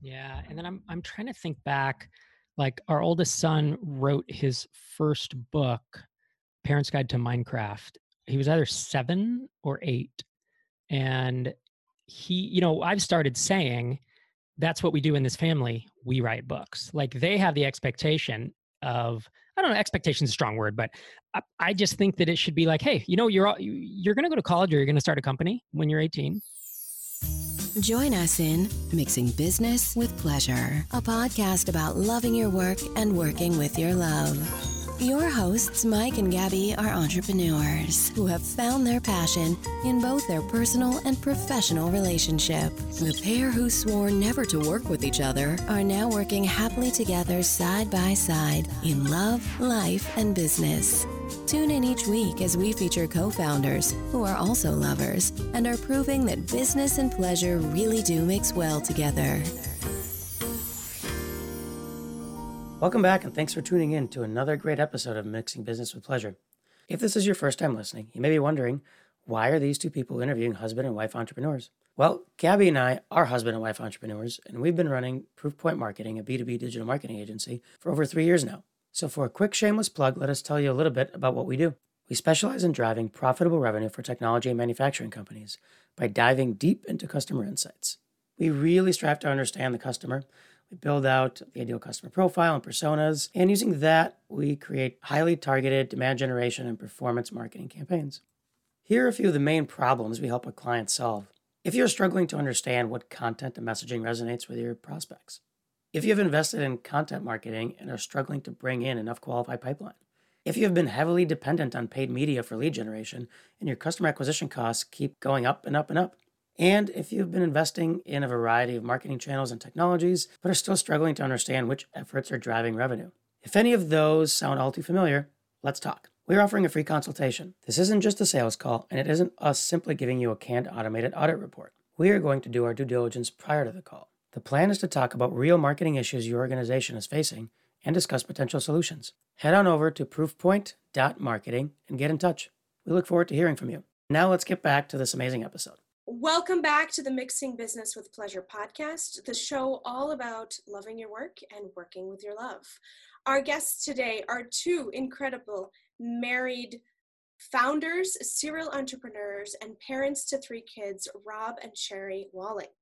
Yeah, and then I'm I'm trying to think back. Like our oldest son wrote his first book, Parents Guide to Minecraft. He was either seven or eight, and he, you know, I've started saying that's what we do in this family. We write books. Like they have the expectation of I don't know, expectation is a strong word, but I, I just think that it should be like, hey, you know, you're all, you're going to go to college or you're going to start a company when you're 18 Join us in Mixing Business with Pleasure, a podcast about loving your work and working with your love. Your hosts, Mike and Gabby, are entrepreneurs who have found their passion in both their personal and professional relationship. The pair who swore never to work with each other are now working happily together side by side in love, life, and business. Tune in each week as we feature co founders who are also lovers and are proving that business and pleasure really do mix well together. Welcome back, and thanks for tuning in to another great episode of Mixing Business with Pleasure. If this is your first time listening, you may be wondering why are these two people interviewing husband and wife entrepreneurs? Well, Gabby and I are husband and wife entrepreneurs, and we've been running Proofpoint Marketing, a B2B digital marketing agency, for over three years now. So, for a quick shameless plug, let us tell you a little bit about what we do. We specialize in driving profitable revenue for technology and manufacturing companies by diving deep into customer insights. We really strive to understand the customer we build out the ideal customer profile and personas, and using that, we create highly targeted demand generation and performance marketing campaigns. Here are a few of the main problems we help our clients solve. If you're struggling to understand what content and messaging resonates with your prospects, if you have invested in content marketing and are struggling to bring in enough qualified pipeline, if you have been heavily dependent on paid media for lead generation and your customer acquisition costs keep going up and up and up, and if you've been investing in a variety of marketing channels and technologies, but are still struggling to understand which efforts are driving revenue. If any of those sound all too familiar, let's talk. We're offering a free consultation. This isn't just a sales call, and it isn't us simply giving you a canned automated audit report. We are going to do our due diligence prior to the call. The plan is to talk about real marketing issues your organization is facing and discuss potential solutions. Head on over to proofpoint.marketing and get in touch. We look forward to hearing from you. Now let's get back to this amazing episode. Welcome back to the Mixing Business with Pleasure podcast, the show all about loving your work and working with your love. Our guests today are two incredible married founders, serial entrepreneurs, and parents to three kids, Rob and Sherry Walling.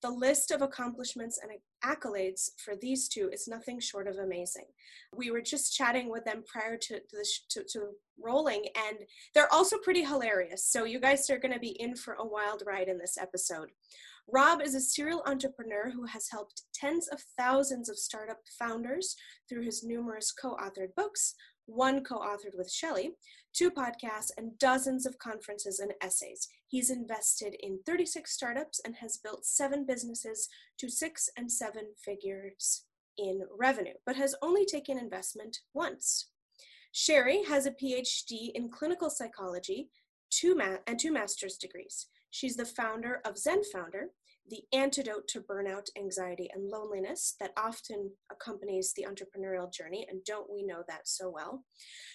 The list of accomplishments and accolades for these two is nothing short of amazing. We were just chatting with them prior to, to, to, to rolling, and they're also pretty hilarious. So, you guys are going to be in for a wild ride in this episode. Rob is a serial entrepreneur who has helped tens of thousands of startup founders through his numerous co authored books, one co authored with Shelley, two podcasts, and dozens of conferences and essays. He's invested in 36 startups and has built seven businesses to six and seven figures in revenue, but has only taken investment once. Sherry has a PhD in clinical psychology two ma- and two master's degrees. She's the founder of Zen Founder, the antidote to burnout, anxiety, and loneliness that often accompanies the entrepreneurial journey. And don't we know that so well?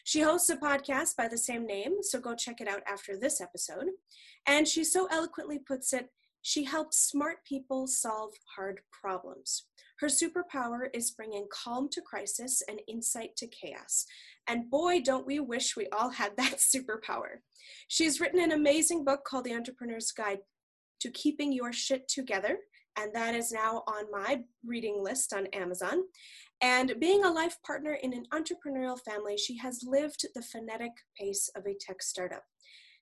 She hosts a podcast by the same name, so go check it out after this episode. And she so eloquently puts it she helps smart people solve hard problems. Her superpower is bringing calm to crisis and insight to chaos. And boy, don't we wish we all had that superpower. She's written an amazing book called The Entrepreneur's Guide to keeping your shit together. And that is now on my reading list on Amazon. And being a life partner in an entrepreneurial family, she has lived the frenetic pace of a tech startup.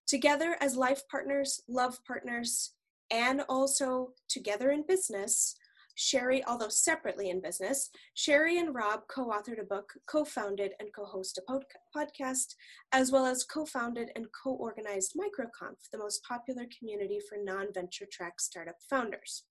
Together as life partners, love partners, and also together in business, Sherry, although separately in business, Sherry and Rob co authored a book, co founded and co host a pod- podcast, as well as co founded and co organized MicroConf, the most popular community for non venture track startup founders.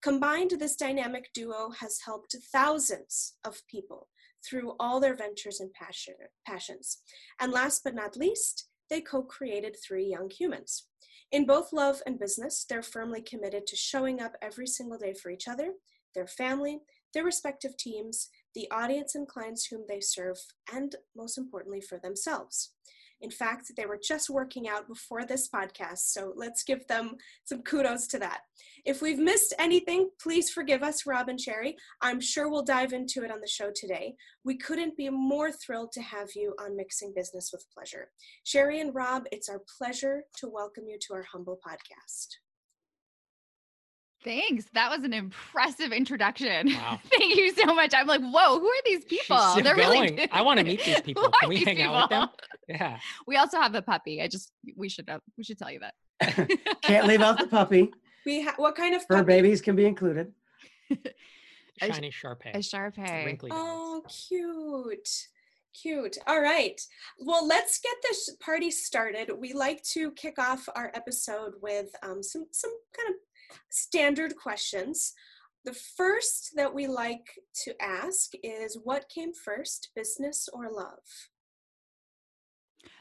Combined, this dynamic duo has helped thousands of people through all their ventures and passion, passions. And last but not least, they co created three young humans. In both love and business, they're firmly committed to showing up every single day for each other, their family, their respective teams, the audience and clients whom they serve, and most importantly, for themselves. In fact, they were just working out before this podcast, so let's give them some kudos to that. If we've missed anything, please forgive us, Rob and Sherry. I'm sure we'll dive into it on the show today. We couldn't be more thrilled to have you on Mixing Business with Pleasure. Sherry and Rob, it's our pleasure to welcome you to our humble podcast. Thanks. That was an impressive introduction. Wow. Thank you so much. I'm like, whoa, who are these people? She's They're going. really. I want to meet these people. Can we these hang out with them? Yeah. We also have a puppy. I just we should uh, we should tell you that. Can't leave out the puppy. We ha- what kind of Fur babies can be included. A sh- Shiny Sharpei. A Sharpei. Wrinkly nose. Oh, cute. Cute. All right. Well, let's get this party started. We like to kick off our episode with um, some some kind of standard questions. The first that we like to ask is what came first, business or love?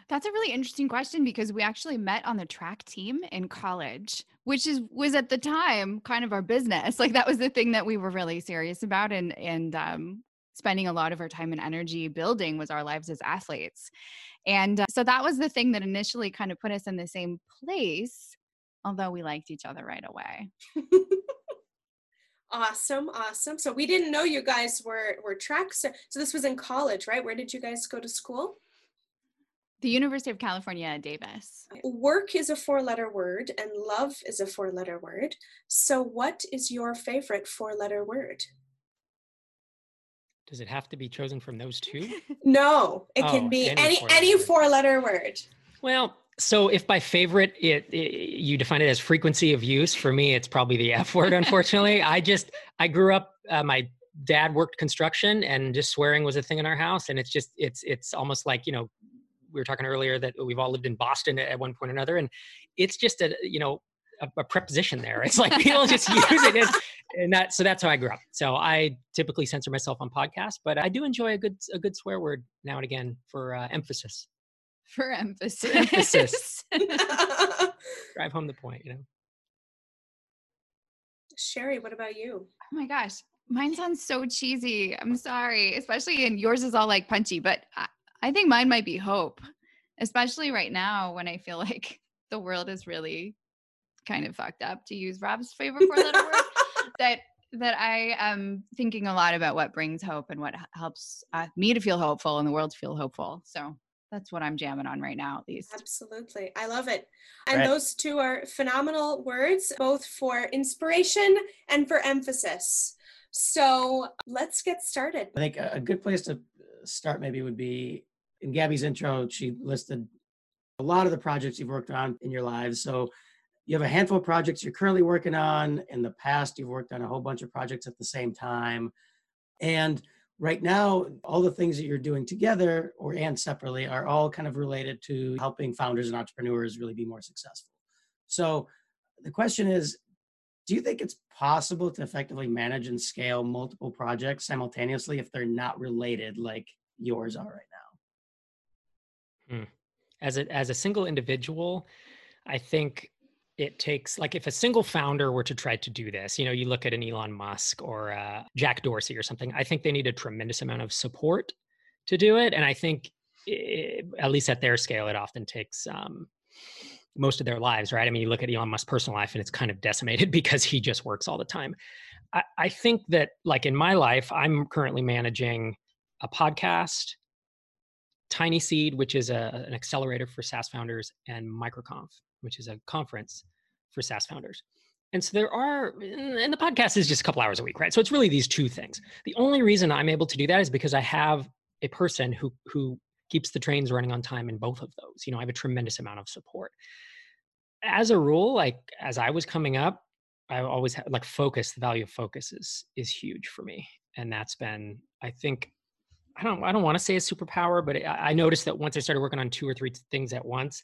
That's a really interesting question because we actually met on the track team in college, which is was at the time kind of our business. Like that was the thing that we were really serious about and and um spending a lot of our time and energy building was our lives as athletes. And uh, so that was the thing that initially kind of put us in the same place, although we liked each other right away. Awesome, awesome. So we didn't know you guys were were track. So, so this was in college, right? Where did you guys go to school? The University of California Davis. Work is a four letter word and love is a four letter word. So, what is your favorite four letter word? Does it have to be chosen from those two? No, it Oh, can be any any any four letter word. Well, so if by favorite it, it you define it as frequency of use, for me it's probably the F word. Unfortunately, I just I grew up. Uh, my dad worked construction, and just swearing was a thing in our house. And it's just it's it's almost like you know we were talking earlier that we've all lived in Boston at one point or another, and it's just a you know a, a preposition there. It's like people just use it, and, and that so that's how I grew up. So I typically censor myself on podcasts, but I do enjoy a good a good swear word now and again for uh, emphasis. For emphasis. emphasis. drive home the point you know Sherry, what about you? Oh my gosh, mine sounds so cheesy. I'm sorry, especially and yours is all like punchy, but I, I think mine might be hope, especially right now when I feel like the world is really kind of fucked up. To use Rob's favorite four-letter word, that that I am thinking a lot about what brings hope and what helps uh, me to feel hopeful and the world to feel hopeful. So that's what I'm jamming on right now, at least. Absolutely. I love it. And Right. those two are phenomenal words, both for inspiration and for emphasis. So let's get started. I think a a good place to uh, start maybe would be in Gabby's intro, she listed a lot of the projects you've worked on in your lives. So you have a handful of projects you're currently working on. In the past, you've worked on a whole bunch of projects at the same time. And right now, all the things that you're doing together or and separately are all kind of related to helping founders and entrepreneurs really be more successful. So the question is, do you think it's possible to effectively manage and scale multiple projects simultaneously if they're not related like yours are right now? Hmm. as a as a single individual i think it takes like if a single founder were to try to do this you know you look at an elon musk or uh, jack dorsey or something i think they need a tremendous amount of support to do it and i think i at least at their scale it often takes um, most of their lives right? I mean you look at elon musk's personal life and it's kind of decimated because he just works all the time. I, I think that like in my life i'm currently managing a podcast Tiny Seed, which is a, an accelerator for SaaS founders, and MicroConf, which is a conference for SaaS founders. And so there are, and the podcast is just a couple hours a week, right? So it's really these two things. The only reason I'm able to do that is because I have a person who who keeps the trains running on time in both of those. You know, I have a tremendous amount of support. As a rule, like as I was coming up, I always had like focus. The value of focus is is huge for me, and that's been, I think, I don't I don't want to say a superpower, but I, I noticed that once I started working on two or three things at once,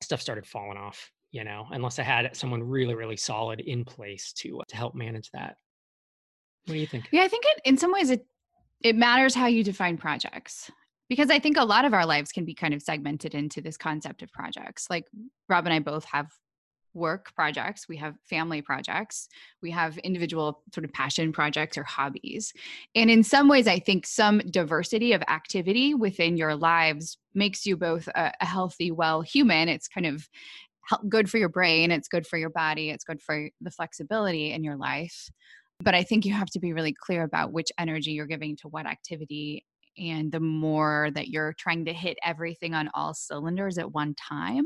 stuff started falling off. You know, unless I had someone really really solid in place to uh, to help manage that. What do you think? Yeah, I think it, in some ways it it matters how you define projects because I think a lot of our lives can be kind of segmented into this concept of projects. Like Rob and I both have work projects, we have family projects, we have individual sort of passion projects or hobbies. And in some ways, I think some diversity of activity within your lives makes you both a, a healthy, well human. It's kind of good for your brain, it's good for your body, it's good for the flexibility in your life. But I think you have to be really clear about which energy you're giving to what activity. And the more that you're trying to hit everything on all cylinders at one time,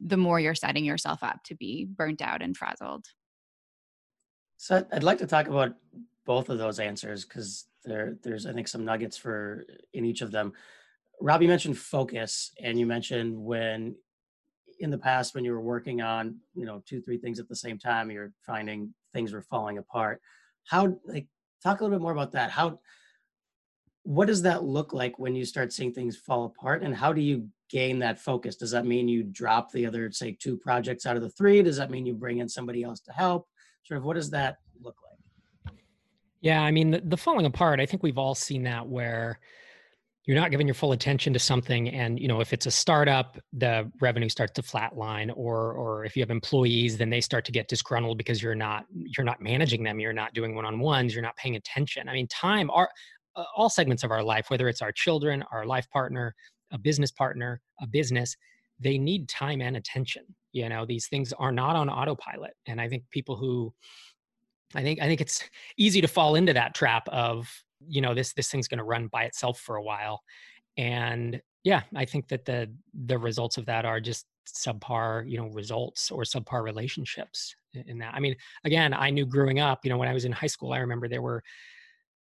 the more you're setting yourself up to be burnt out and frazzled. So I'd like to talk about both of those answers because there, there's I think some nuggets for uh, in each of them. Rob, you mentioned focus, and you mentioned when in the past when you were working on you know two three things at the same time, you're finding things were falling apart. How like talk a little bit more about that? How what does that look like when you start seeing things fall apart, and how do you gain that focus? Does that mean you drop the other, say, two projects out of the three? Does that mean you bring in somebody else to help? Sort of what does that look like? Yeah, I mean, the, the falling apart, I think we've all seen that where you're not giving your full attention to something and you know if it's a startup the revenue starts to flatline or or if you have employees then they start to get disgruntled because you're not you're not managing them you're not doing one-on-ones you're not paying attention i mean time are all segments of our life whether it's our children our life partner a business partner, a business, they need time and attention. You know, these things are not on autopilot. And I think people who I think I think it's easy to fall into that trap of, you know, this this thing's going to run by itself for a while. And yeah, I think that the the results of that are just subpar, you know, results or subpar relationships in that. I mean, again, I knew growing up, you know, when I was in high school, I remember there were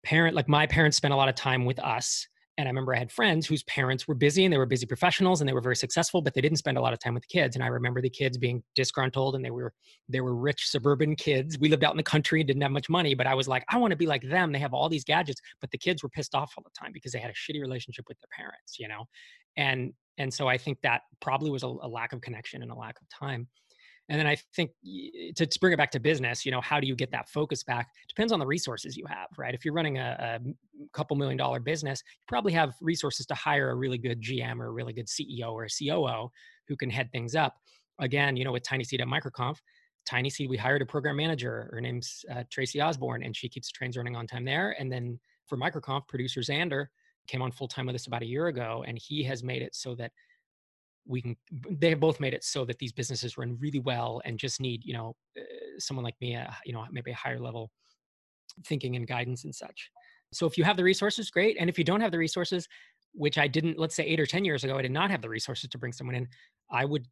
parent like my parents spent a lot of time with us and I remember I had friends whose parents were busy and they were busy professionals and they were very successful, but they didn't spend a lot of time with the kids. And I remember the kids being disgruntled and they were they were rich suburban kids. We lived out in the country and didn't have much money, but I was like, I want to be like them. They have all these gadgets, but the kids were pissed off all the time because they had a shitty relationship with their parents, you know? And and so I think that probably was a, a lack of connection and a lack of time. And then I think to, to, bring it back to business, you know, how do you get that focus back? Depends on the resources you have, right? If you're running a, a couple million dollar business, you probably have resources to hire a really good GM or a really good CEO or a COO who can head things up. Again, you know, with Tiny Seed at MicroConf, Tiny Seed, we hired a program manager. Her name's uh, Tracy Osborn, and she keeps trains running on time there. And then for MicroConf, producer Xander came on full time with us about a year ago, and he has made it so that we can they have both made it so that these businesses run really well and just need you know uh, someone like me uh, you know maybe a higher level thinking and guidance and such. So if you have the resources great. And if you don't have the resources which i didn't let's say eight or ten years ago i did not have the resources to bring someone in i would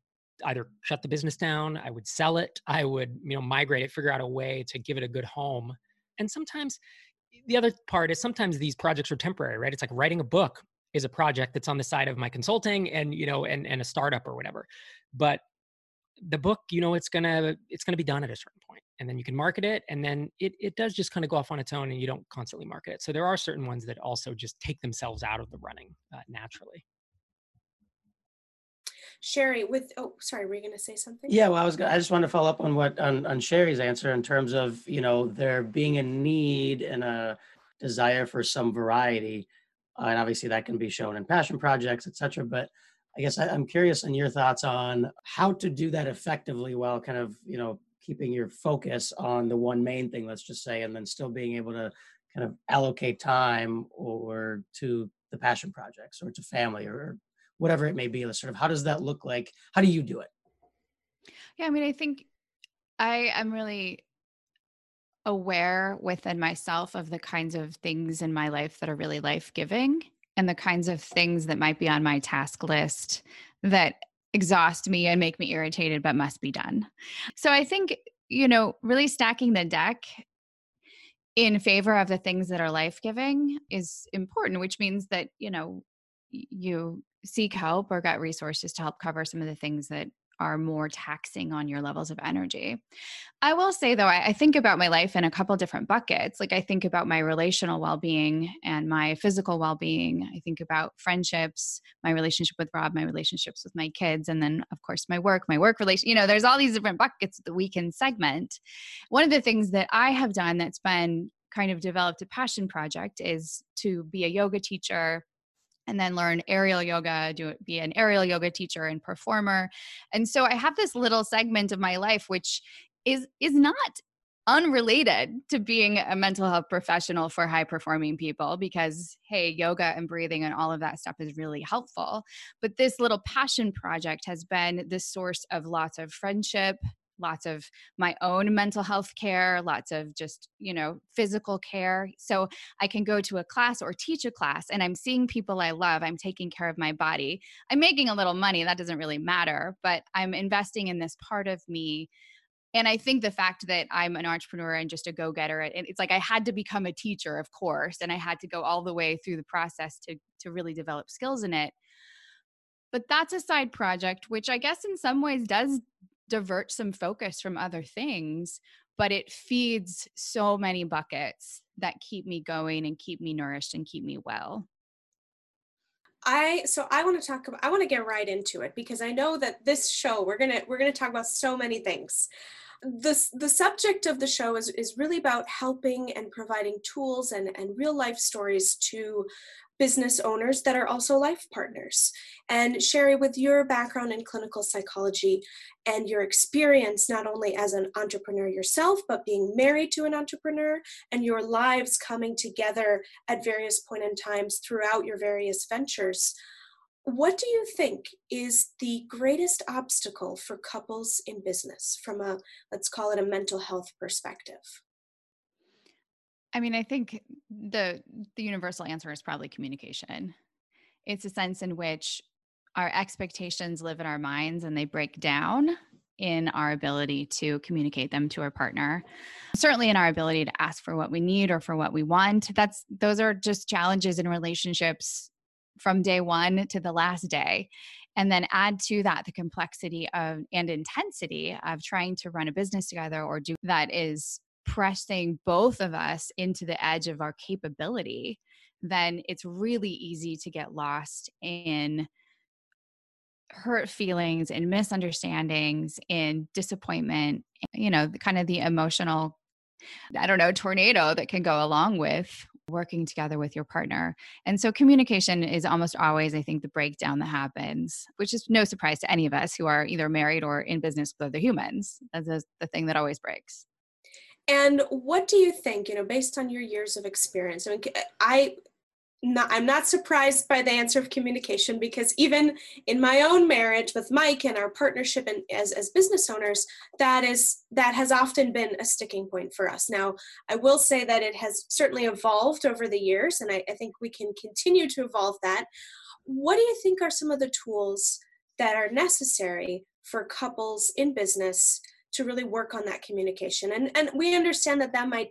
either shut the business down i would sell it i would you know migrate it figure out a way to give it a good home. And sometimes the other part is sometimes these projects are temporary right? It's like writing a book is a project that's on the side of my consulting and you know and and a startup or whatever but the book you know it's gonna it's gonna be done at a certain point and then you can market it and then it, it does just kind of go off on its own and you don't constantly market it so there are certain ones that also just take themselves out of the running uh, naturally Sherry, with oh, sorry, were you going to say something? Yeah, well, I was. gonna, I just wanted to follow up on what on, on Sherry's answer in terms of you know there being a need and a desire for some variety uh, and obviously that can be shown in passion projects, etc. But I guess I, I'm curious on your thoughts on how to do that effectively while kind of you know keeping your focus on the one main thing, let's just say, and then still being able to kind of allocate time or to the passion projects or to family or whatever it may be. Sort of how does that look like? How do you do it? Yeah, I mean, I think I am really aware within myself of the kinds of things in my life that are really life giving and the kinds of things that might be on my task list that exhaust me and make me irritated but must be done. So I think, you know, really stacking the deck in favor of the things that are life giving is important, which means that, you know, you seek help or get resources to help cover some of the things that are more taxing on your levels of energy. I will say though, I, I think about my life in a couple different buckets. Like I think about my relational well being and my physical well being. I think about friendships, my relationship with Rob, my relationships with my kids, and then of course my work, my work relation. You know, there's all these different buckets that we can segment. One of the things that I have done that's been kind of developed a passion project is to be a yoga teacher and then learn aerial yoga, do it, be an aerial yoga teacher and performer. And so I have this little segment of my life which is is not unrelated to being a mental health professional for high performing people because hey yoga and breathing and all of that stuff is really helpful but this little passion project has been the source of lots of friendship lots of my own mental health care, lots of just, you know, physical care. So I can go to a class or teach a class and I'm seeing people I love. I'm taking care of my body. I'm making a little money. That doesn't really matter, but I'm investing in this part of me. And I think the fact that I'm an entrepreneur and just a go getter, it's like I had to become a teacher, of course, and I had to go all the way through the process to, to really develop skills in it but that's a side project which i guess in some ways does divert some focus from other things but it feeds so many buckets that keep me going and keep me nourished and keep me well I so I want to talk about I want to get right into it because I know that this show we're to we're to talk about so many things. The the subject of the show is is really about helping and providing tools and and real life stories to business owners that are also life partners. And Sherry, with your background in clinical psychology and your experience not only as an entrepreneur yourself, but being married to an entrepreneur and your lives coming together at various point in times throughout your various ventures, what do you think is the greatest obstacle for couples in business from a, let's call it a mental health perspective? I mean, I think the the universal answer is probably communication. It's a sense in which our expectations live in our minds and they break down in our ability to communicate them to our partner. Certainly in our ability to ask for what we need or for what we want. That's those are just challenges in relationships from day 1 to the last day. And then add to that the complexity of and intensity of trying to run a business together or do that is pressing both of us into the edge of our capability, then it's really easy to get lost in hurt feelings and misunderstandings and disappointment, you know, kind of the emotional, I don't know, tornado that can go along with working together with your partner. And so communication is almost always, I think, the breakdown that happens, which is no surprise to any of us who are either married or in business with other humans. That's the thing that always breaks. And what do you think, you know, based on your years of experience? I mean, I not, I'm not surprised by the answer of communication because even in my own marriage with Mike and our partnership and as, as business owners, that is that has often been a sticking point for us. Now, I will say that it has certainly evolved over the years, and I, I think we can continue to evolve that. What do you think are some of the tools that are necessary for couples in business to really work on that communication. And, and we understand that that might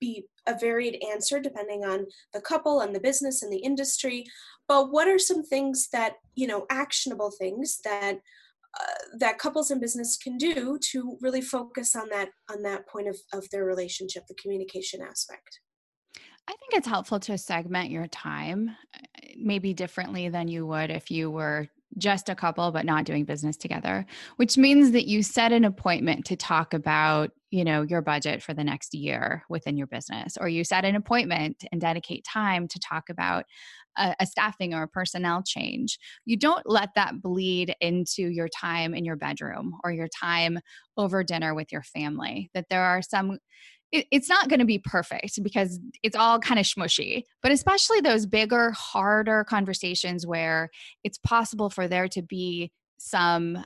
be a varied answer depending on the couple and the business and the industry. But what are some things that, you know, actionable things that uh, that couples in business can do to really focus on that on that point of, of their relationship, the communication aspect? I think it's helpful to segment your time uh, maybe differently than you would if you were just a couple but not doing business together which means that you set an appointment to talk about you know your budget for the next year within your business or you set an appointment and dedicate time to talk about a, a staffing or a personnel change. You don't let that bleed into your time in your bedroom or your time over dinner with your family that there are some it, it's not going to be perfect because it's all kind of smushy, but especially those bigger, harder conversations where it's possible for there to be some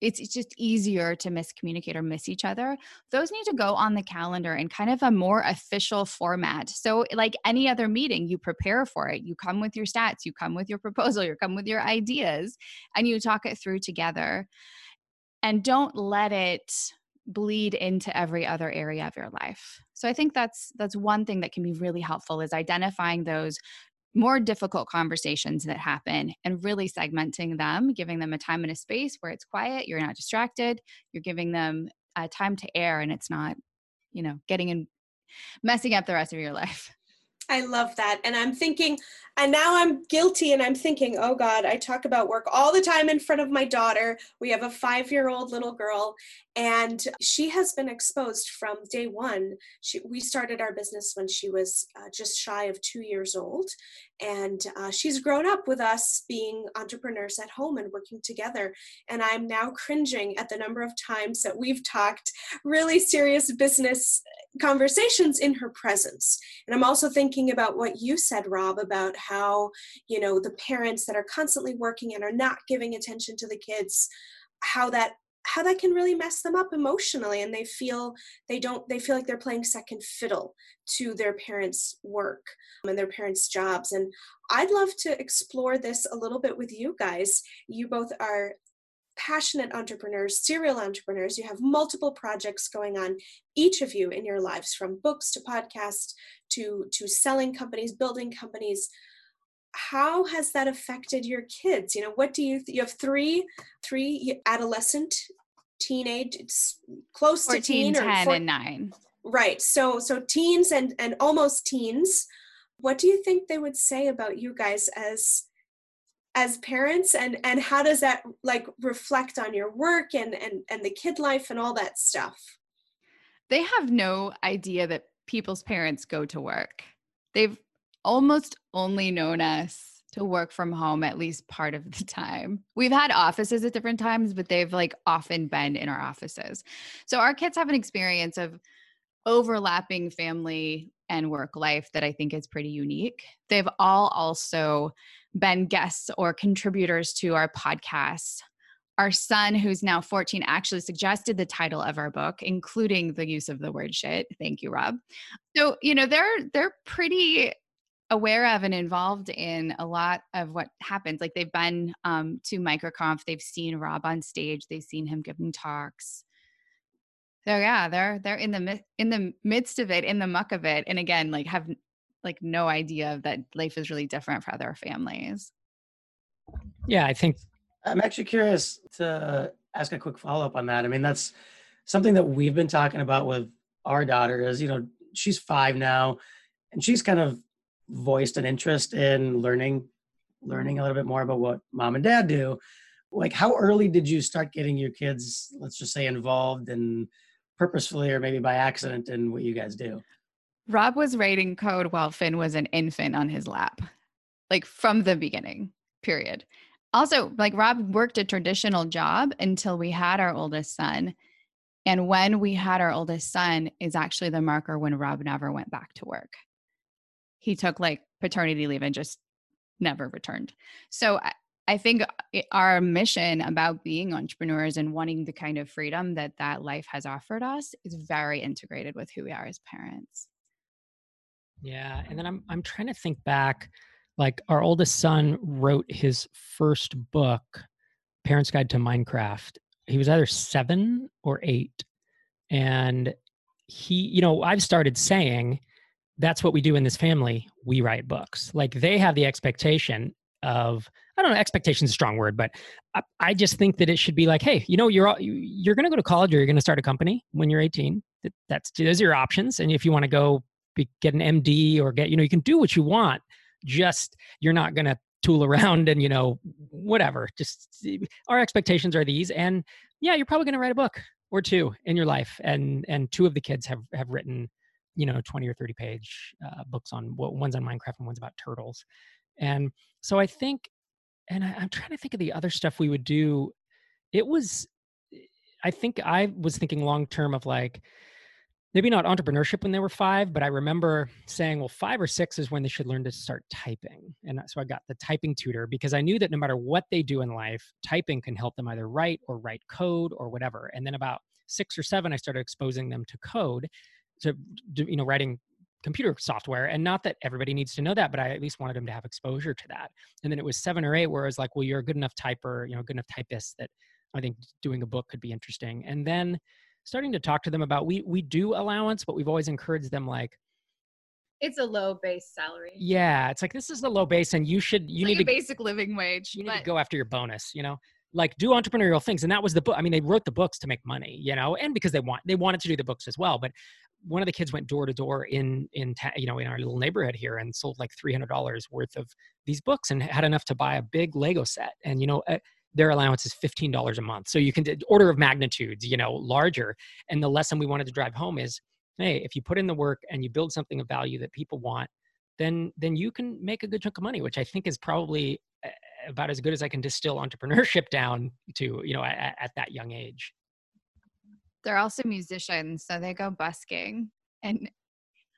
it's, it's just easier to miscommunicate or miss each other. Those need to go on the calendar in kind of a more official format. So, like any other meeting, you prepare for it. You come with your stats, you come with your proposal, you come with your ideas, and you talk it through together. And don't let it bleed into every other area of your life. So I think that's that's one thing that can be really helpful is identifying those more difficult conversations that happen and really segmenting them, giving them a time and a space where it's quiet, you're not distracted, you're giving them a time to air and it's not, you know, getting in messing up the rest of your life. I love that. And I'm thinking, and now I'm guilty and I'm thinking, oh God, I talk about work all the time in front of my daughter. We have a five year old little girl, and she has been exposed from day one. She, we started our business when she was uh, just shy of two years old. And uh, she's grown up with us being entrepreneurs at home and working together. And I'm now cringing at the number of times that we've talked really serious business conversations in her presence. And I'm also thinking about what you said, Rob, about how, you know, the parents that are constantly working and are not giving attention to the kids, how that how that can really mess them up emotionally and they feel they don't they feel like they're playing second fiddle to their parents work and their parents jobs and i'd love to explore this a little bit with you guys you both are passionate entrepreneurs, serial entrepreneurs. You have multiple projects going on, each of you in your lives, from books to podcasts to, to selling companies, building companies. How has that affected your kids? You know, what do you, you have three, three adolescent, teenage, close 14, to teen 10 or four, and nine. Right. So, so teens and, and almost teens. What do you think they would say about you guys as as parents and and how does that like reflect on your work and and and the kid life and all that stuff they have no idea that people's parents go to work they've almost only known us to work from home at least part of the time. We've had offices at different times, but they've like often been in our offices. So our kids have an experience of overlapping family and work life that I think is pretty unique. They've all also been guests or contributors to our podcast. Our son, who's now 14, actually suggested the title of our book, including the use of the word shit. Thank you, Rob. So, you know, they're they're pretty aware of and involved in a lot of what happens. Like they've been um, to MicroConf, they've seen Rob on stage, they've seen him giving talks. So yeah, they're they're in the in the midst of it, in the muck of it, and again, like have like no idea that life is really different for other families. Yeah, I think I'm actually curious to ask a quick follow up on that. I mean, that's something that we've been talking about with our daughter is, you know, she's 5 now and she's kind of voiced an interest in learning learning a little bit more about what mom and dad do. Like how early did you start getting your kids, let's just say involved and purposefully or maybe by accident in what you guys do? Rob was writing code while Finn was an infant on his lap, like from the beginning, period. Also, like Rob worked a traditional job until we had our oldest son. And when we had our oldest son is actually the marker when Rob never went back to work. He took like paternity leave and just never returned. So I, I think uh, our mission about being entrepreneurs and wanting the kind of freedom that that life has offered us is very integrated with who we are as parents. Yeah, and then I'm I'm trying to think back like our oldest son wrote his first book, Parents Guide to Minecraft. He was either 7 or 8 and he you know, I've started saying that's what we do in this family. We write books. Like they have the expectation of I don't know, expectation is a strong word, but I, I, just think that it should be like, hey, you know, you're all, you're going to go to college or you're going to start a company when you're 18. That's those are your options, and if you want to go be, get an MD or get, you know, you can do what you want. Just you're not going to tool around and you know whatever. Just our expectations are these, and yeah, you're probably going to write a book or two in your life, and and two of the kids have have written you know 20 or 30 page uh, books on well, one's on minecraft and one's about turtles and so i think and I, i'm trying to think of the other stuff we would do it was i think i was thinking long term of like maybe not entrepreneurship when they were five, but I remember saying, well, five or six is when they should learn to start typing. And so I got the typing tutor because I knew that no matter what they do in life, typing can help them either write or write code or whatever. And then about six or seven, I started exposing them to code, to, you know, writing computer software and not that everybody needs to know that but i at least wanted them to have exposure to that and then it was seven or eight where i was like well you're a good enough typer you know good enough typist that i think doing a book could be interesting and then starting to talk to them about we we do allowance, but we've always encouraged them like it's a low base salary. Yeah, it's like this is the low base, and you should you need a basic living wage. You need to go after your bonus. You know, like do entrepreneurial things, and that was the book. I mean, they wrote the books to make money, you know, and because they want they wanted to do the books as well. But one of the kids went door to door in in ta- you know in our little neighborhood here and sold like three hundred dollars worth of these books and had enough to buy a big Lego set. And you know. Uh, their allowance is $15 a month. So you can order of magnitudes, you know, larger. And the lesson we wanted to drive home is, hey, if you put in the work and you build something of value that people want, then then you can make a good chunk of money, which I think is probably eh, about as good as I can distill entrepreneurship down to, you know, at, at that young age. They're also musicians, so they go busking and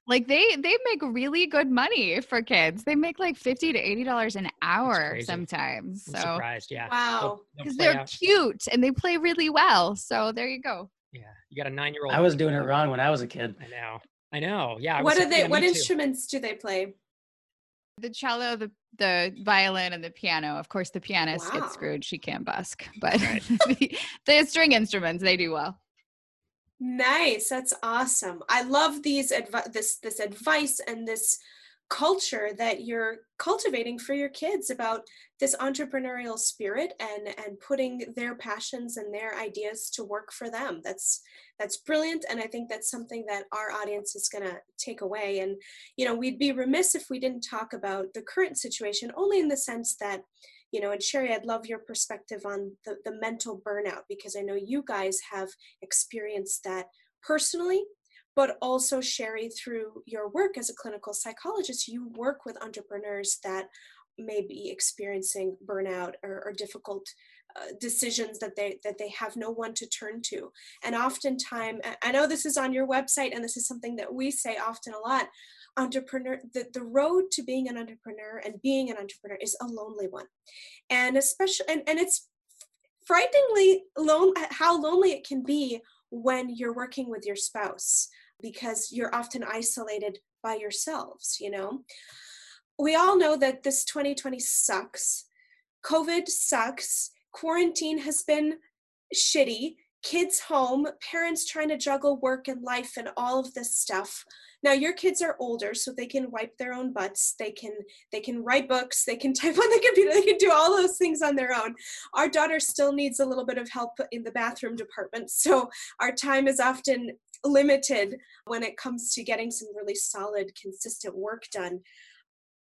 like they they make really good money for kids. They make like 50 to 80 dollars an hour sometimes. I'm so surprised, yeah. Wow. Because they're out. cute and they play really well. So there you go. Yeah. You got a nine year old. I was doing it wrong when I was a kid. I know. I know. Yeah. what are they what instruments too. do they play? the cello, the the violin, and the piano. Of course, the pianist wow. gets screwed; she can't busk. But right. the, the string instruments, they do well. Nice, that's awesome. I love these adv- this this advice and this culture that you're cultivating for your kids about this entrepreneurial spirit and and putting their passions and their ideas to work for them that's that's brilliant and i think that's something that our audience is going to take away and you know we'd be remiss if we didn't talk about the current situation only in the sense that you know and sherry i'd love your perspective on the, the mental burnout because i know you guys have experienced that personally but also Sherry, through your work as a clinical psychologist, you work with entrepreneurs that may be experiencing burnout or, or difficult uh, decisions that they that they have no one to turn to. And oftentimes i know this is on your website and this is something that we say often a lot entrepreneur the, the road to being an entrepreneur and being an entrepreneur is a lonely one and especially and, and it's frighteningly lone how lonely it can be when you're working with your spouse because you're often isolated by yourselves, you know. We all know that this 2020 sucks. COVID sucks. Quarantine has been shitty. Kids home, parents trying to juggle work and life and all of this stuff. Now your kids are older, so they can wipe their own butts. They can they can write books. They can type on the computer. They can do all those things on their own. Our daughter still needs a little bit of help in the bathroom department, so our time is often limited when it comes to getting some really solid, consistent work done.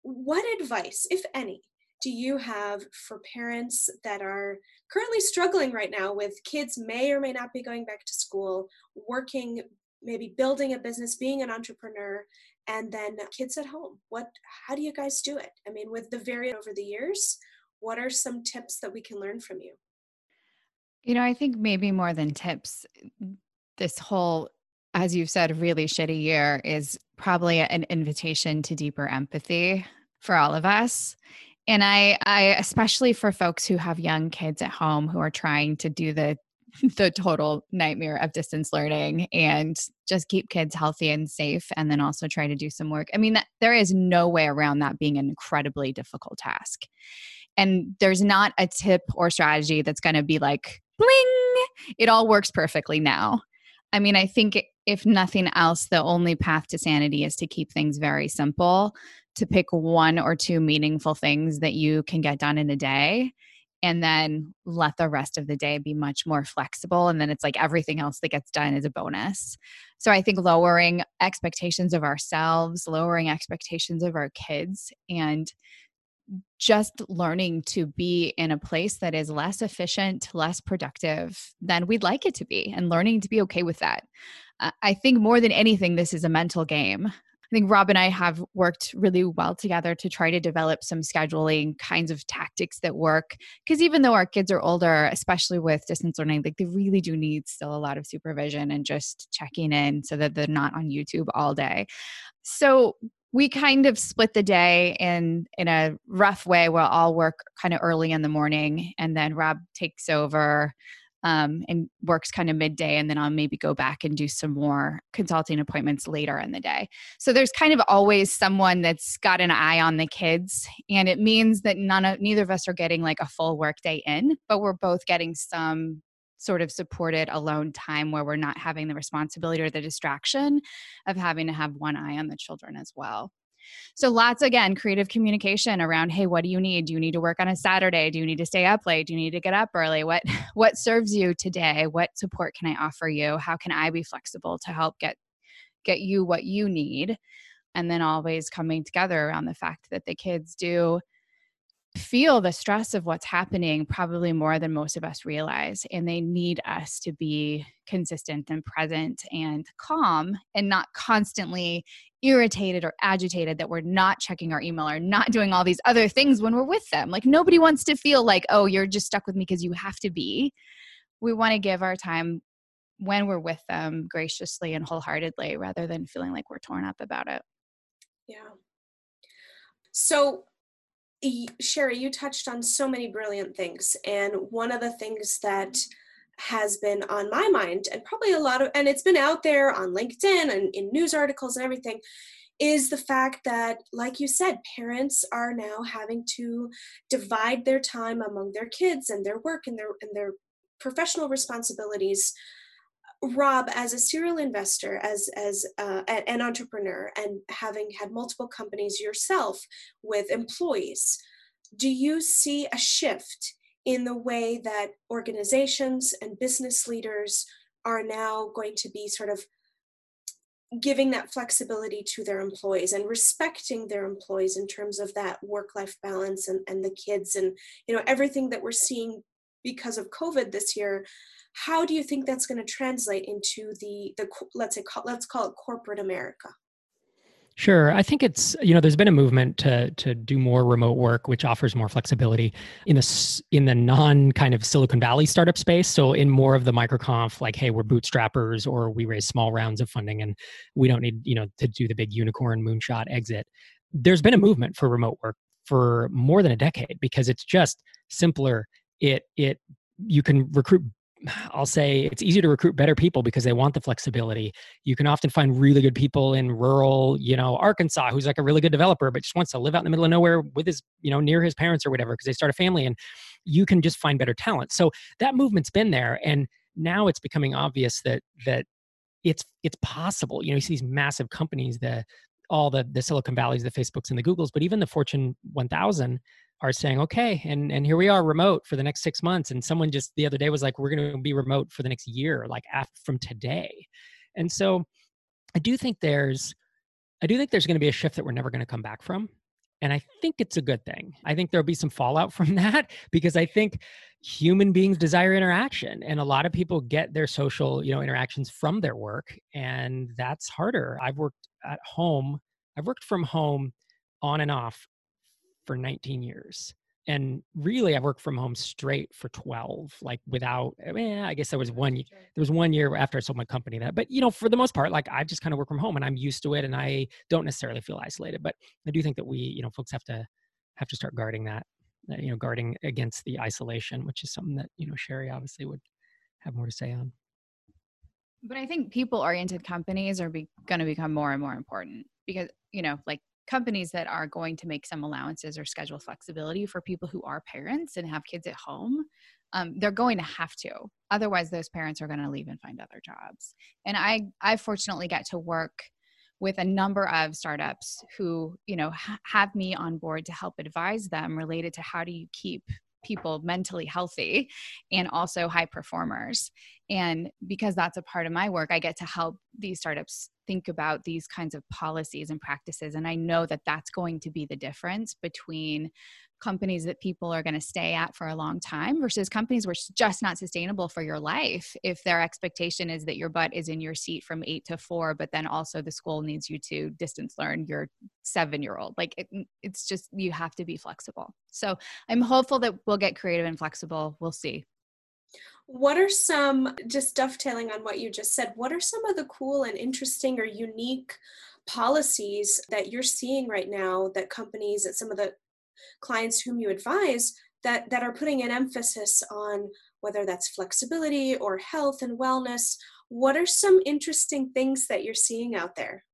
What advice, if any, do you have for parents that are currently struggling right now with kids may or may not be going back to school, working maybe building a business, being an entrepreneur, and then kids at home. What how do you guys do it? I mean, with the variant over the years, what are some tips that we can learn from you? You know, I think maybe more than tips, this whole as you've said, really shitty year is probably an invitation to deeper empathy for all of us. And I, I especially for folks who have young kids at home who are trying to do the the total nightmare of distance learning and just keep kids healthy and safe and then also try to do some work. I mean, that, there is no way around that being an incredibly difficult task. And there's not a tip or strategy that's going to be like, bling, it all works perfectly now. I mean, I think if nothing else, the only path to sanity is to keep things very simple, to pick one or two meaningful things that you can get done in a day and then let the rest of the day be much more flexible and then it's like everything else that gets done is a bonus so i think lowering expectations of ourselves lowering expectations of our kids and just learning to be in a place that is less efficient, less productive than we'd like it to be, and learning to be okay with that. I think more than anything, this is a mental game. I think Rob and I have worked really well together to try to develop some scheduling kinds of tactics that work. Because even though our kids are older, especially with distance learning, like they really do need still a lot of supervision and just checking in so that they're not on YouTube all day. So we kind of split the day in in a rough way where I'll work kind of early in the morning and then Rob takes over um, and works kind of midday and then i'll maybe go back and do some more consulting appointments later in the day. So there's kind of always someone that's got an eye on the kids and it means that none of neither of us are getting like a full work day in but we're both getting some sort of supported alone time where we're not having the responsibility or the distraction of having to have one eye on the children as well so lots again, creative communication around, hey, what do you need? Do you need to work on a Saturday? Do you need to stay up late? Do you need to get up early? What what serves you today? What support can I offer you? How can I be flexible to help get get you what you need and then always coming together around the fact that the kids do feel the stress of what's happening probably more than most of us realize. And they need us to be consistent and present and calm and not constantly irritated or agitated that we're not checking our email or not doing all these other things when we're with them. Like nobody wants to feel like, oh, you're just stuck with me because you have to be. We want to give our time when we're with them graciously and wholeheartedly rather than feeling like we're torn up about it. Yeah. So Sherry, you touched on so many brilliant things. And one of the things that has been on my mind, and probably a lot of, and it's been out there on LinkedIn and in news articles and everything, is the fact that, like you said, parents are now having to divide their time among their kids and their work and their and their professional responsibilities Rob, as a serial investor, as as uh, an entrepreneur, and having had multiple companies yourself with employees, do you see a shift in the way that organizations and business leaders are now going to be sort of giving that flexibility to their employees and respecting their employees in terms of that work-life balance and, and the kids and you know everything that we're seeing because of covid this year how do you think that's going to translate into the the let's say let's call it corporate america Sure. I think it's, you know, there's been a movement to to do more remote work, which offers more flexibility in the in the non kind of Silicon Valley startup space. So in more of the microconf, like, hey, we're bootstrappers or we raise small rounds of funding and we don't need, you know, to do the big unicorn moonshot exit. There's been a movement for remote work for more than a decade because it's just simpler. It it you can recruit I'll say it's easier to recruit better people because they want the flexibility. You can often find really good people in rural, you know, Arkansas who's like a really good developer, but just wants to live out in the middle of nowhere with his, you know, near his parents or whatever because they start a family and you can just find better talent. So that movement's been there. And now it's becoming obvious that, that it's, it's possible. You know, you see these massive companies, the, all the, the Silicon Valleys, the Facebooks and the Googles, but even the Fortune 1000 are saying okay and and here we are remote for the next six months and someone just the other day was like we're going to be remote for the next year like after, from today and so i do think there's i do think there's going to be a shift that we're never going to come back from and i think it's a good thing. I think there'll be some fallout from that because i think human beings desire interaction and a lot of people get their social you know interactions from their work and that's harder. I've worked at home i've worked from home on and off for 19 years and really i worked from home straight for 12 like without eh, i mean i guess there was one there was one year after i sold my company that but you know for the most part like i just kind of work from home and i'm used to it and i don't necessarily feel isolated but i do think that we you know folks have to have to start guarding that you know guarding against the isolation which is something that you know sherry obviously would have more to say on. But i think people oriented companies are be- going to become more and more important because you know like companies that are going to make some allowances or schedule flexibility for people who are parents and have kids at home um, they're going to have to otherwise those parents are going to leave and find other jobs and i i fortunately get to work with a number of startups who you know ha- have me on board to help advise them related to how do you keep people mentally healthy and also high performers. And because that's a part of my work, I get to help these startups think about these kinds of policies and practices. And I know that that's going to be the difference between companies that people are going to stay at for a long time versus companies where it's just not sustainable for your life if their expectation is that your butt is in your seat from eight to four but then also the school needs you to distance learn your seven year old like it, mm, it's just you have to be flexible. So i'm hopeful that we'll get creative and flexible. We'll see what are some just dovetailing on what you just said what are some of the cool and interesting or unique policies that you're seeing right now that companies that some of the clients whom you advise that, that are putting an emphasis on whether that's flexibility or health and wellness. What are some interesting things that you're seeing out there?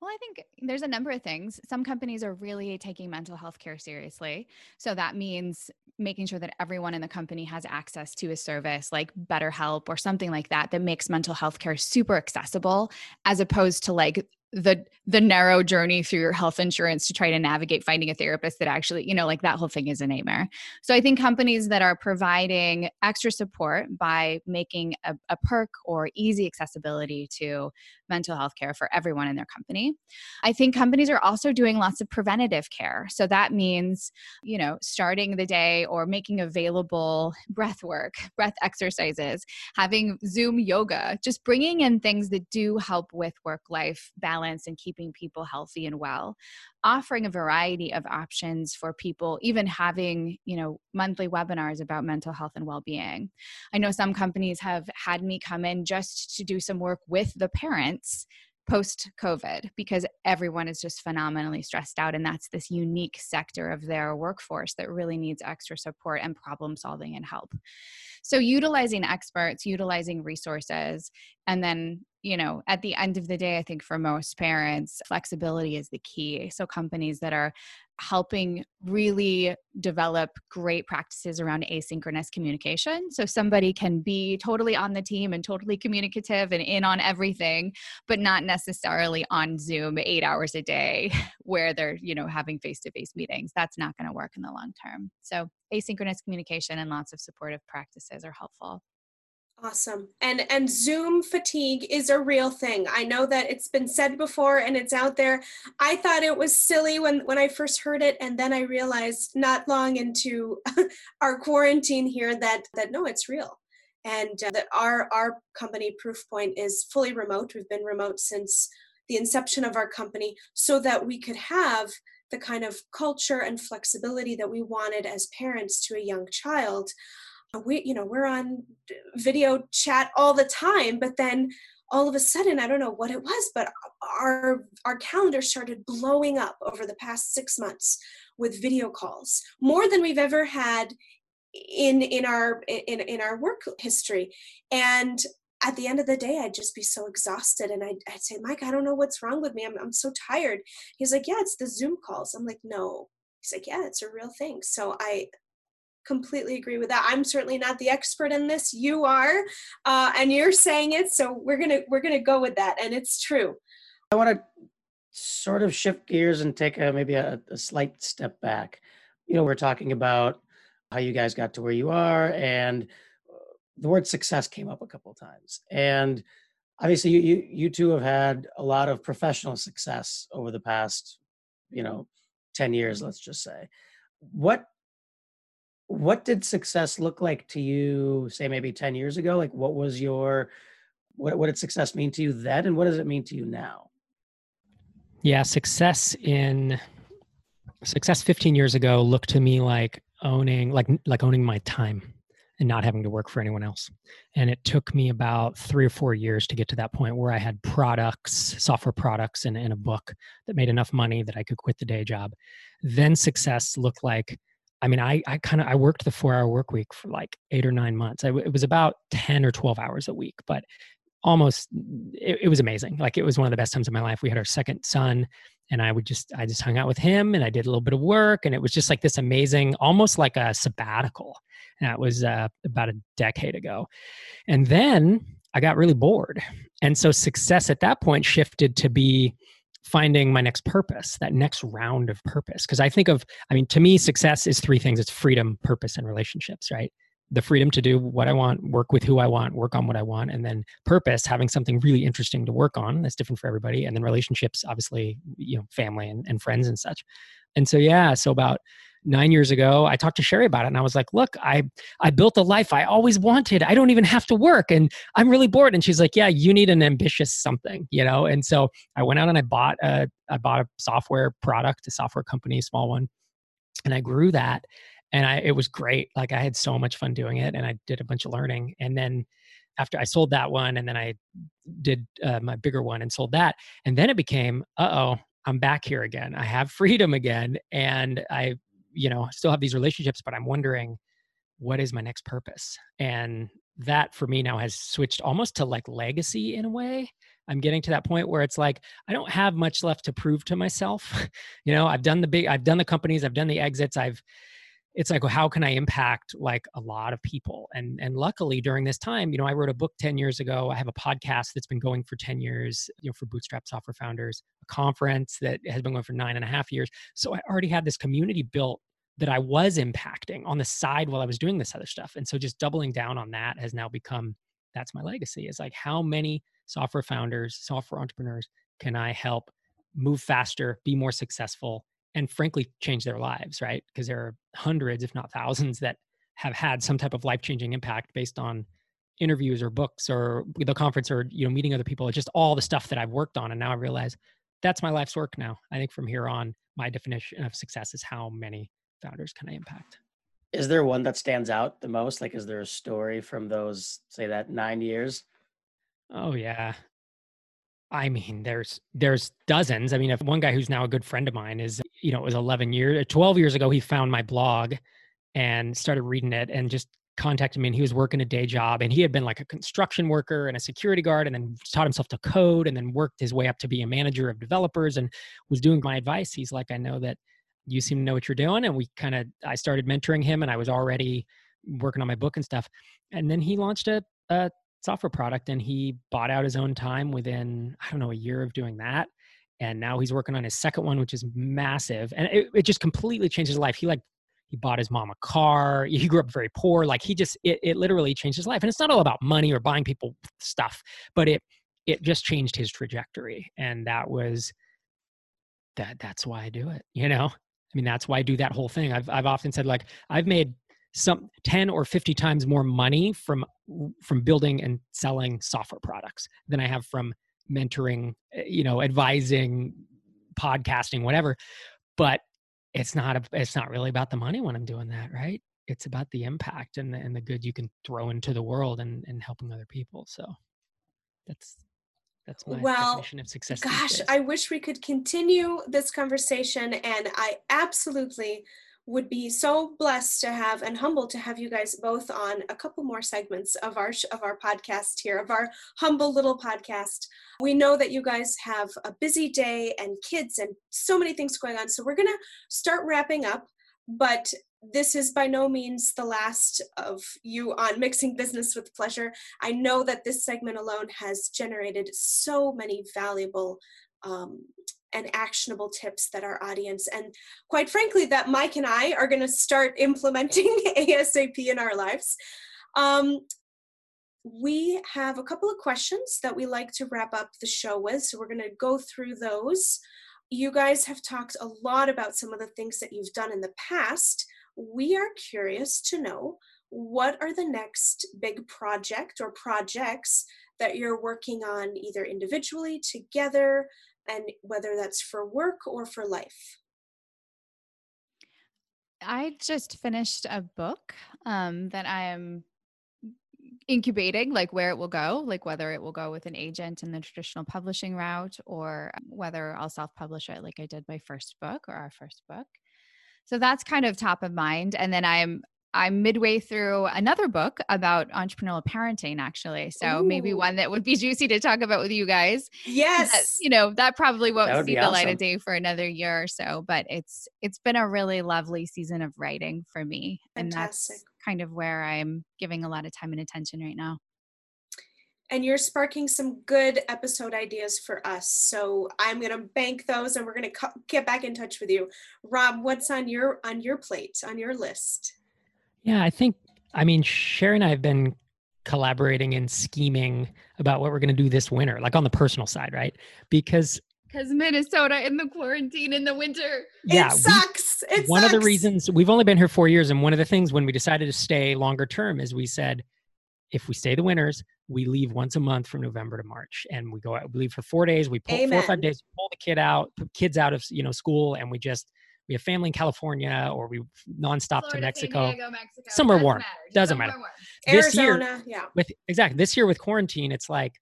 Well, I think there's a number of things. Some companies are really taking mental health care seriously. So that means making sure that everyone in the company has access to a service like BetterHelp or something like that that makes mental health care super accessible as opposed to like the the narrow journey through your health insurance to try to navigate finding a therapist that actually you know like that whole thing is a nightmare. So i think companies that are providing extra support by making a, a perk or easy accessibility to mental health care for everyone in their company. I think companies are also doing lots of preventative care. So that means you know starting the day or making available breath work breath exercises having zoom yoga just bringing in things that do help with work life balance and keeping people healthy and well offering a variety of options for people even having you know monthly webinars about mental health and well-being i know some companies have had me come in just to do some work with the parents post COVID because everyone is just phenomenally stressed out. And that's this unique sector of their workforce that really needs extra support and problem solving and help. So, utilizing experts, utilizing resources, and then you know, at the end of the day, I think for most parents, flexibility is the key. So, companies that are helping really develop great practices around asynchronous communication. So, somebody can be totally on the team and totally communicative and in on everything, but not necessarily on Zoom eight hours a day where they're, you know, having face to face meetings. That's not going to work in the long term. So, asynchronous communication and lots of supportive practices are helpful. Awesome. And and Zoom fatigue is a real thing. I know that it's been said before and it's out there. I thought it was silly when when I first heard it and then I realized not long into our quarantine here that that no it's real. And uh, that our our company Proofpoint is fully remote. We've been remote since the inception of our company so that we could have the kind of culture and flexibility that we wanted as parents to a young child we you know we're on video chat all the time but then all of a sudden i don't know what it was but our our calendar started blowing up over the past 6 months with video calls more than we've ever had in in our in in our work history. And at the end of the day i'd just be so exhausted and i'd, I'd say mike i don't know what's wrong with me. I'm, I'm so tired. He's like yeah it's the zoom calls. I'm like no. He's like yeah it's a real thing. So i completely agree with that. I'm certainly not the expert in this. You are, uh, and you're saying it, so we're gonna we're gonna go with that, and it's true. I want to sort of shift gears and take a, maybe a, a slight step back. You know, we're talking about how you guys got to where you are, and uh, the word success came up a couple of times, and obviously you, you you two have had a lot of professional success over the past you know 10 years let's just say what what did success look like to you say maybe 10 years ago? Like what was your what, what did success mean to you then and what does it mean to you now? Yeah success in success 15 years ago looked to me like owning like like owning my time and not having to work for anyone else. And it took me about three or four years to get to that point where i had products software products and, and a book that made enough money that i could quit the day job. Then success looked like I mean, I, I kind of I worked the four hour work week for like eight or nine months. I, it was about ten or twelve hours a week, but almost it, it was amazing. Like it was one of the best times of my life. We had our second son, and I would just I just hung out with him, and I did a little bit of work, and it was just like this amazing, almost like a sabbatical. That was uh, about a decade ago, and then I got really bored, and so success at that point shifted to be finding my next purpose, that next round of purpose. Because I think of, I mean, to me, success is three things it's freedom, purpose, and relationships, right? The freedom to do what I want, work with who I want, work on what I want, and then purpose, having something really interesting to work on that's different for everybody. And then relationships, obviously, you know, family and, and friends and such. And so, yeah, so about nine years ago i talked to sherry about it and i was like look i i built a life i always wanted. I don't even have to work and i'm really bored. And she's like yeah you need an ambitious something you know? And so i went out and i bought a i bought a software product a software company small one and i grew that and i it was great. Like i had so much fun doing it and i did a bunch of learning. And then after I sold that one, and then I did uh, my bigger one and sold that, and then it became, uh oh, I'm back here again. I have freedom again, and I you know still have these relationships but i'm wondering what is my next purpose? And that for me now has switched almost to like legacy in a way. I'm getting to that point where it's like i don't have much left to prove to myself. You know i've done the big i've done the companies i've done the exits i've it's like well, how can i impact like a lot of people? And and luckily during this time you know i wrote a book 10 years ago. I have a podcast that's been going for 10 years you know for bootstrap software founders a conference that has been going for nine and a half years. So i already had this community built that i was impacting on the side while i was doing this other stuff. And so just doubling down on that has now become that's my legacy is like how many software founders software entrepreneurs can i help move faster be more successful and frankly change their lives, right? Because there are hundreds, if not thousands, that have had some type of life changing impact based on interviews or books or the conference or you know meeting other people. It's just all the stuff that I've worked on, and now I realize that's my life's work now. I think from here on, my definition of success is how many founders can I impact. Is there one that stands out the most? Like, is there a story from those, say, that nine years? Oh yeah, I mean, there's there's dozens. I mean, if one guy who's now a good friend of mine is, you know, it was 11 years, uh, 12 years ago, he found my blog and started reading it and just contacted me and he was working a day job and he had been like a construction worker and a security guard and then taught himself to code and then worked his way up to be a manager of developers and was doing my advice. He's like, I know that you seem to know what you're doing. And we kind of, I started mentoring him and I was already working on my book and stuff. And then he launched a, a software product and he bought out his own time within i don't know a year of doing that and now he's working on his second one which is massive and it, it just completely changed his life. He like he bought his mom a car he grew up very poor like he just it, it literally changed his life and it's not all about money or buying people stuff but it it just changed his trajectory and that was that that's why i do it you know? I mean that's why i do that whole thing. I've, I've often said like i've made some 10 or 50 times more money from from building and selling software products than I have from mentoring, eh, you know, advising, podcasting, whatever. But it's not a, it's not really about the money when I'm doing that, right? It's about the impact and the, and the good you can throw into the world and, and helping other people. So that's that's my well, definition of success. Gosh, I wish we could continue this conversation, and I absolutely would be so blessed to have and humbled to have you guys both on a couple more segments of our of our podcast here of our humble little podcast. We know that you guys have a busy day and kids and so many things going on so we're going to start wrapping up but this is by no means the last of you on mixing business with pleasure. I know that this segment alone has generated so many valuable um, and actionable tips that our audience and quite frankly that mike and i are going to start implementing asap in our lives. Um, we have a couple of questions that we like to wrap up the show with so we're going to go through those. You guys have talked a lot about some of the things that you've done in the past. We are curious to know what are the next big project or projects that you're working on either individually together and whether that's for work or for life? I just finished a book um, that I am incubating, like where it will go, like whether it will go with an agent in the traditional publishing route or whether I'll self publish it like I did my first book or our first book. So that's kind of top of mind. And then I'm I'm midway through another book about entrepreneurial parenting, actually. So Ooh. maybe one that would be juicy to talk about with you guys. Yes, that, you know that probably won't that see the awesome. light of day for another year or so. But it's it's been a really lovely season of writing for me, Fantastic. and that's kind of where I'm giving a lot of time and attention right now. And you're sparking some good episode ideas for us. So I'm going to bank those, and we're going to co- get back in touch with you, Rob. What's on your on your plate on your list? Yeah, I think, I mean, Sherry and I have been collaborating and scheming about what we're going to do this winter, like on the personal side, right? Because because Minnesota in the quarantine in the winter. Yeah, it sucks. We, it one sucks. of the reasons we've only been here four years, and one of the things when we decided to stay longer term is we said, if we stay the winters, we leave once a month from November to March, and we go out. We leave for four days. We pull Amen. four or five days, pull the kid out, kids out of you know school, and we just we have family in California or we nonstop Florida, to Mexico. Diego, Mexico. Somewhere warm. Doesn't matter. This Arizona, year, yeah. With exactly this year with quarantine, it's like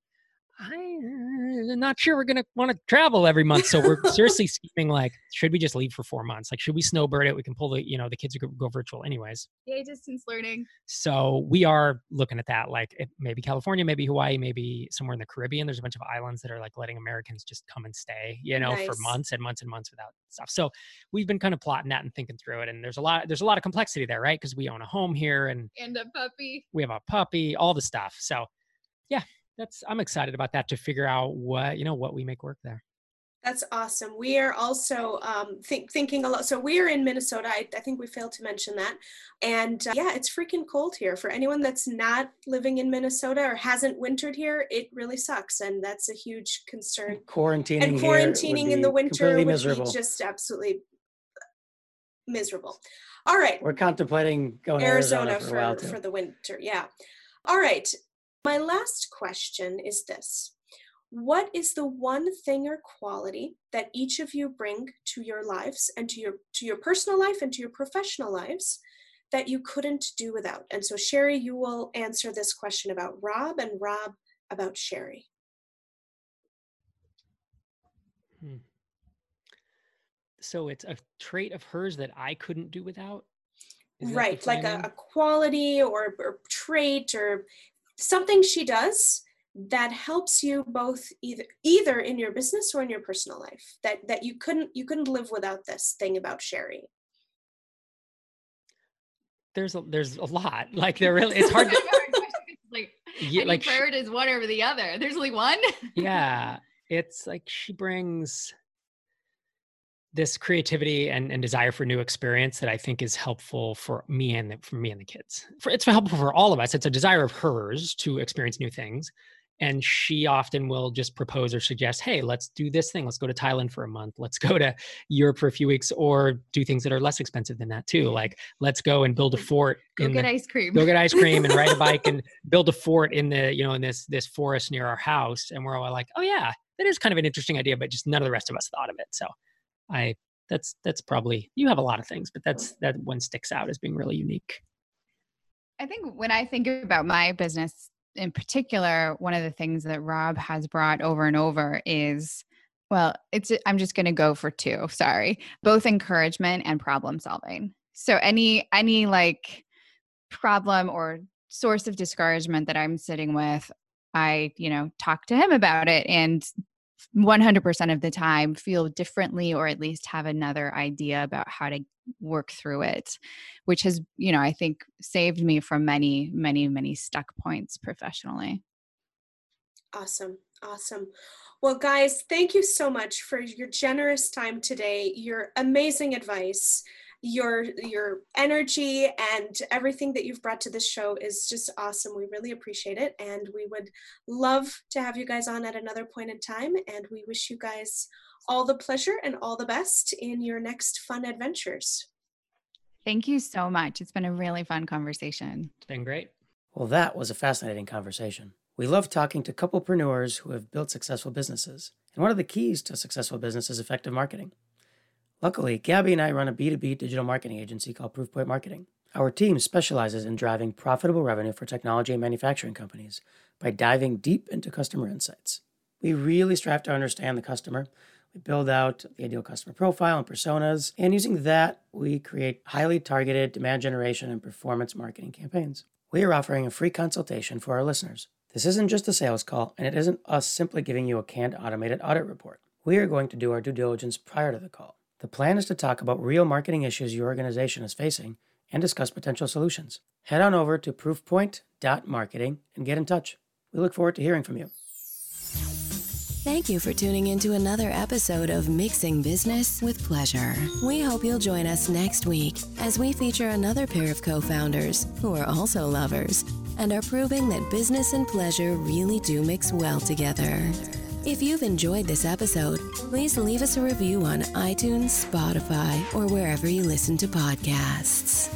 I'm uh, not sure we're gonna want to travel every month. So we're seriously scheming like, should we just leave for four months? Like, should we snowbird it? We can pull the, you know, the kids go virtual anyways. Yay, distance learning. So we are looking at that, like maybe California, maybe Hawaii, maybe somewhere in the Caribbean. There's a bunch of islands that are like letting Americans just come and stay, you know, nice. for months and months and months without stuff. So we've been kind of plotting that and thinking through it. And there's a lot, there's a lot of complexity there, right? Because we own a home here and and a puppy. We have a puppy, all the stuff. So yeah, that's I'm excited about that to figure out what you know what we make work there. That's awesome. We are also um, think, thinking a lot. So we are in Minnesota. I, I think we failed to mention that. And uh, yeah, it's freaking cold here. For anyone that's not living in Minnesota or hasn't wintered here, it really sucks, and that's a huge concern. Quarantining and quarantining in the winter would miserable. be just absolutely miserable. All right. We're contemplating going Arizona, Arizona for, for, for the winter. Yeah. All right. My last question is this What is the one thing or quality that each of you bring to your lives and to your to your personal life and to your professional lives that you couldn't do without? And so Sherry, you will answer this question about Rob and Rob about Sherry. Hmm. So it's a trait of hers that I couldn't do without? right like a, a, quality or, or trait or something she does that helps you both either either in your business or in your personal life that that you couldn't you couldn't live without this thing about sherry there's a there's a lot. Like there really it's hard to like yeah, like prefer is one over the other. There's only one. Yeah. It's like she brings this creativity and, and desire for new experience that I think is helpful for me and the, for me and the kids. For, it's helpful for all of us. It's a desire of hers to experience new things, and she often will just propose or suggest, "Hey, let's do this thing. Let's go to Thailand for a month. Let's go to Europe for a few weeks, or do things that are less expensive than that too. Like let's go and build a fort. Go get the, ice cream. Go get ice cream and ride a bike and build a fort in the you know in this this forest near our house. And we're all like, oh yeah, that is kind of an interesting idea, but just none of the rest of us thought of it. So I that's that's probably you have a lot of things, but that's that one sticks out as being really unique. I think when I think about my business in particular, one of the things that Rob has brought over and over is well, it's I'm just going to go for two, sorry. Both encouragement and problem solving. So any any like problem or source of discouragement that I'm sitting with, I, you know, talk to him about it and 100% of the time feel differently or at least have another idea about how to work through it which has you know i think saved me from many many many stuck points professionally. Awesome awesome. Well guys thank you so much for your generous time today your amazing advice your your energy and everything that you've brought to this show is just awesome. We really appreciate it and we would love to have you guys on at another point in time and we wish you guys all the pleasure and all the best in your next fun adventures. Thank you so much. It's been a really fun conversation. It's been great. Well, that was a fascinating conversation. We love talking to couplepreneurs who have built successful businesses. And one of the keys to a successful business is effective marketing. Luckily, Gabby and I run a B2B digital marketing agency called Proofpoint Marketing. Our team specializes in driving profitable revenue for technology and manufacturing companies by diving deep into customer insights. We really strive to understand the customer. We build out the ideal customer profile and personas, and using that, we create highly targeted demand generation and performance marketing campaigns. We are offering a free consultation for our listeners. This isn't just a sales call, and it isn't us simply giving you a canned automated audit report. We are going to do our due diligence prior to the call. The plan is to talk about real marketing issues your organization is facing and discuss potential solutions. Head on over to proofpoint.marketing and get in touch. We look forward to hearing from you. Thank you for tuning in to another episode of Mixing Business with Pleasure. We hope you'll join us next week as we feature another pair of co founders who are also lovers and are proving that business and pleasure really do mix well together. If you've enjoyed this episode, please leave us a review on iTunes, Spotify, or wherever you listen to podcasts.